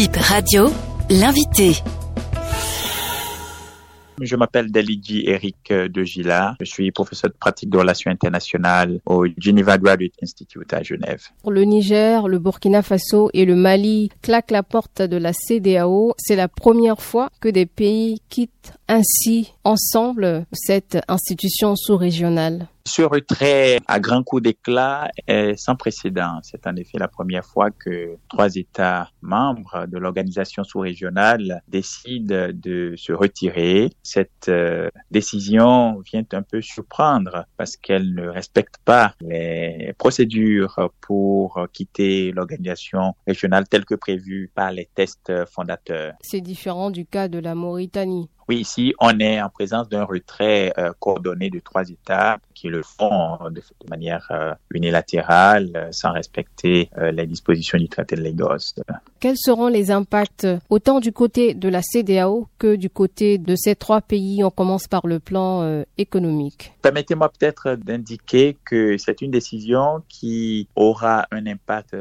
Bip Radio, l'invité. Je m'appelle Delidji Eric de Gila. Je suis professeur de pratique de relations internationales au Geneva Graduate Institute à Genève. Le Niger, le Burkina Faso et le Mali claquent la porte de la CDAO. C'est la première fois que des pays quittent ainsi ensemble cette institution sous-régionale. Ce retrait à grand coup d'éclat est sans précédent. C'est en effet la première fois que trois États membres de l'organisation sous-régionale décident de se retirer. Cette euh, décision vient un peu surprendre parce qu'elle ne respecte pas les procédures pour quitter l'organisation régionale telle que prévue par les tests fondateurs. C'est différent du cas de la Mauritanie. Oui, ici, on est en présence d'un retrait euh, coordonné de trois États qui le font de, manière euh, unilatérale, euh, sans respecter les dispositions du traité de Lagos. Quels seront les impacts autant du côté de la CDAO que du côté de ces trois pays? On commence par le plan économique. Permettez-moi peut-être d'indiquer que c'est une décision qui aura un impact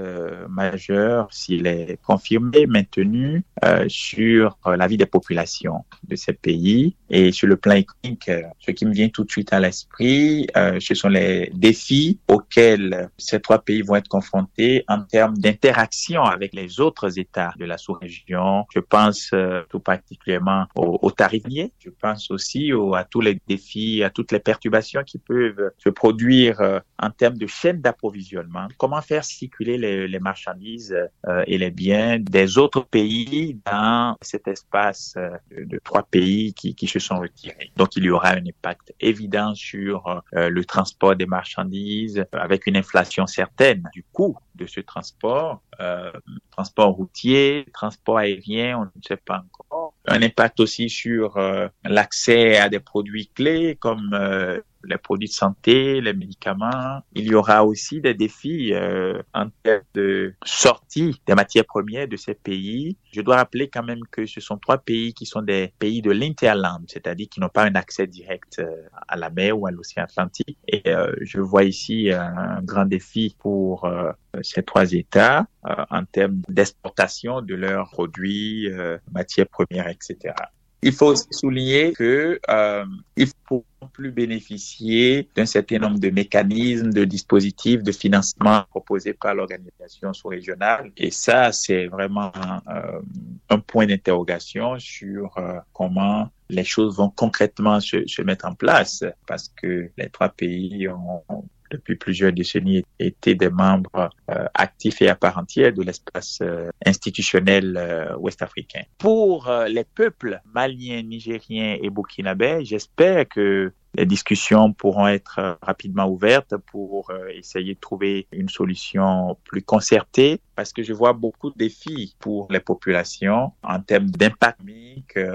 majeur s'il est confirmé, maintenu sur la vie des populations de ces pays. Et sur le plan économique, euh, ce qui me vient tout de suite à l'esprit, euh, ce sont les défis auxquels ces trois pays vont être confrontés en termes d'interaction avec les autres États de la sous-région. Je pense euh, tout particulièrement aux, aux tarifniers. Je pense aussi à tous les défis, à toutes les perturbations qui peuvent se produire en termes de chaîne d'approvisionnement. Comment faire circuler les, marchandises et les biens des autres pays dans cet espace de trois pays qui, se sont retirés. Donc il y aura un impact évident sur euh, le transport des marchandises avec une inflation certaine du coût de ce transport, euh, transport routier, transport aérien, on ne sait pas encore. Un impact aussi sur euh, l'accès à des produits clés comme euh, les produits de santé, les médicaments. Il y aura aussi des défis euh, en termes de sortie des matières premières de ces pays. Je dois rappeler quand même que ce sont trois pays qui sont des pays de l'interland, c'est-à-dire qui n'ont pas un accès direct euh, à la mer ou à l'océan Atlantique. Et euh, je vois ici un grand défi pour euh, ces trois États en termes d'exportation de leurs produits, matières premières, etc. Il faut souligner que euh, il faut plus bénéficier d'un certain nombre de mécanismes, de dispositifs de financement proposés par l'organisation sous-régionale. Et ça, c'est vraiment euh, un point d'interrogation sur euh, comment les choses vont concrètement se, se, mettre en place, parce que les trois pays ont depuis plusieurs décennies étaient des membres euh, actifs et à part entière de l'espace euh, institutionnel euh, ouest-africain. Pour les peuples maliens, nigériens et burkinabés, j'espère que les discussions pourront être rapidement ouvertes pour essayer de trouver une solution plus concertée parce que je vois beaucoup de défis pour les populations en termes d'impact,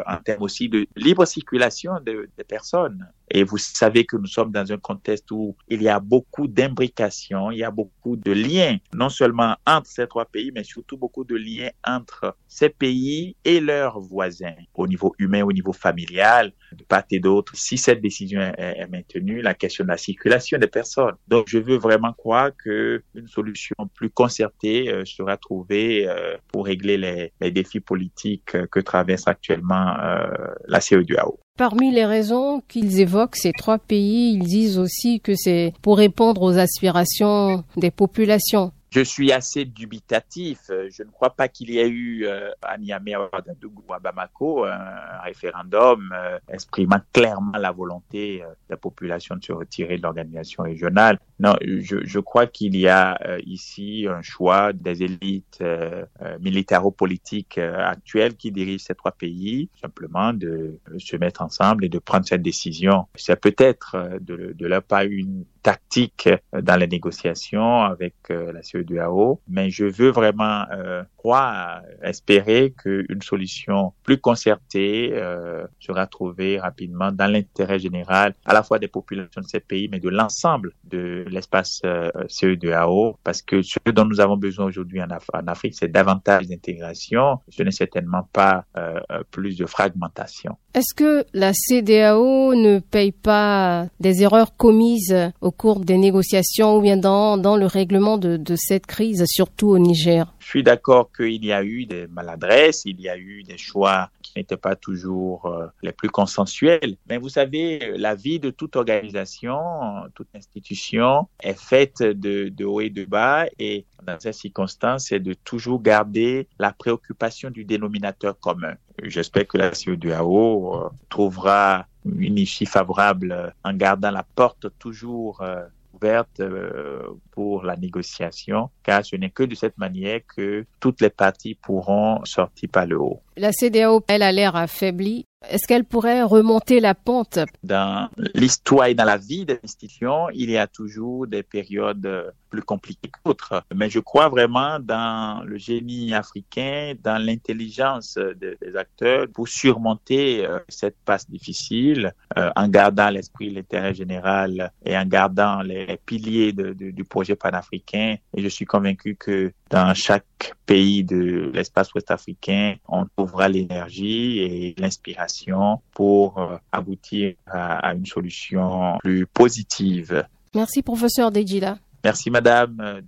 en termes aussi de libre circulation des personnes. Et vous savez que nous sommes dans un contexte où il y a beaucoup d'imbrications, il y a beaucoup de liens, non seulement entre ces trois pays, mais surtout beaucoup de liens entre ces pays et leurs voisins, au niveau humain, au niveau familial, de part et d'autre. Si cette décision est, maintenue, la question de la circulation des personnes. Donc, je veux vraiment croire que une solution plus concertée euh, sera trouvée euh, pour régler les, les, défis politiques que traverse actuellement euh, la CEDEAO. Parmi les raisons qu'ils évoquent, ces trois pays, ils disent aussi que c'est pour répondre aux aspirations des populations. Je suis assez dubitatif. Je ne crois pas qu'il y ait eu euh, à Niamey, à Ouagadougou ou à Bamako un référendum euh, exprimant clairement la volonté euh, de la population de se retirer de l'organisation régionale. Non, je, je crois qu'il y a euh, ici un choix des élites euh, euh, militaro-politiques actuelles qui dirigent ces trois pays, simplement de se mettre ensemble et de prendre cette décision. C'est peut-être de, de leur part une tactique dans les négociations avec la CEDEAO, mais je veux vraiment croire, espérer qu'une solution plus concertée euh, sera trouvée rapidement dans l'intérêt général à la fois des populations de ces pays, mais de l'ensemble de l'espace euh, CEDEAO, parce que ce dont nous avons besoin aujourd'hui en, Af en, Afrique, c'est davantage d'intégration, ce n'est certainement pas euh, plus de fragmentation. Est-ce que la CEDEAO ne paye pas des erreurs commises au cours des négociations ou bien dans, dans le règlement de, de cette crise, surtout au Niger? Je suis d'accord qu'il y a eu des maladresses, il y a eu des choix qui n'étaient pas toujours euh, les plus consensuels. Mais vous savez, la vie de toute organisation, toute institution est faite de, de haut et de bas et dans ces circonstances, c'est de toujours garder la préoccupation du dénominateur commun. J'espère que la CEDEAO euh, trouvera une issue favorable en gardant la porte toujours euh, ouverte euh, pour la négociation, car ce n'est que de cette manière que toutes les parties pourront sortir par le haut. La CDAO, elle a l'air affaiblie. Est-ce qu'elle pourrait remonter la pente? Dans l'histoire et dans la vie des institutions, il y a toujours des périodes plus compliquées qu'autres. Mais je crois vraiment dans le génie africain, dans l'intelligence des, acteurs pour surmonter euh, cette passe difficile euh, en gardant l'esprit l'intérêt général et en gardant les piliers du projet panafricain. Et je suis convaincu que dans chaque pays de l'espace ouest africain, on trouvera l'énergie et l'inspiration pour euh, aboutir à, à, une solution plus positive. Merci, professeur Dejila. Merci, madame.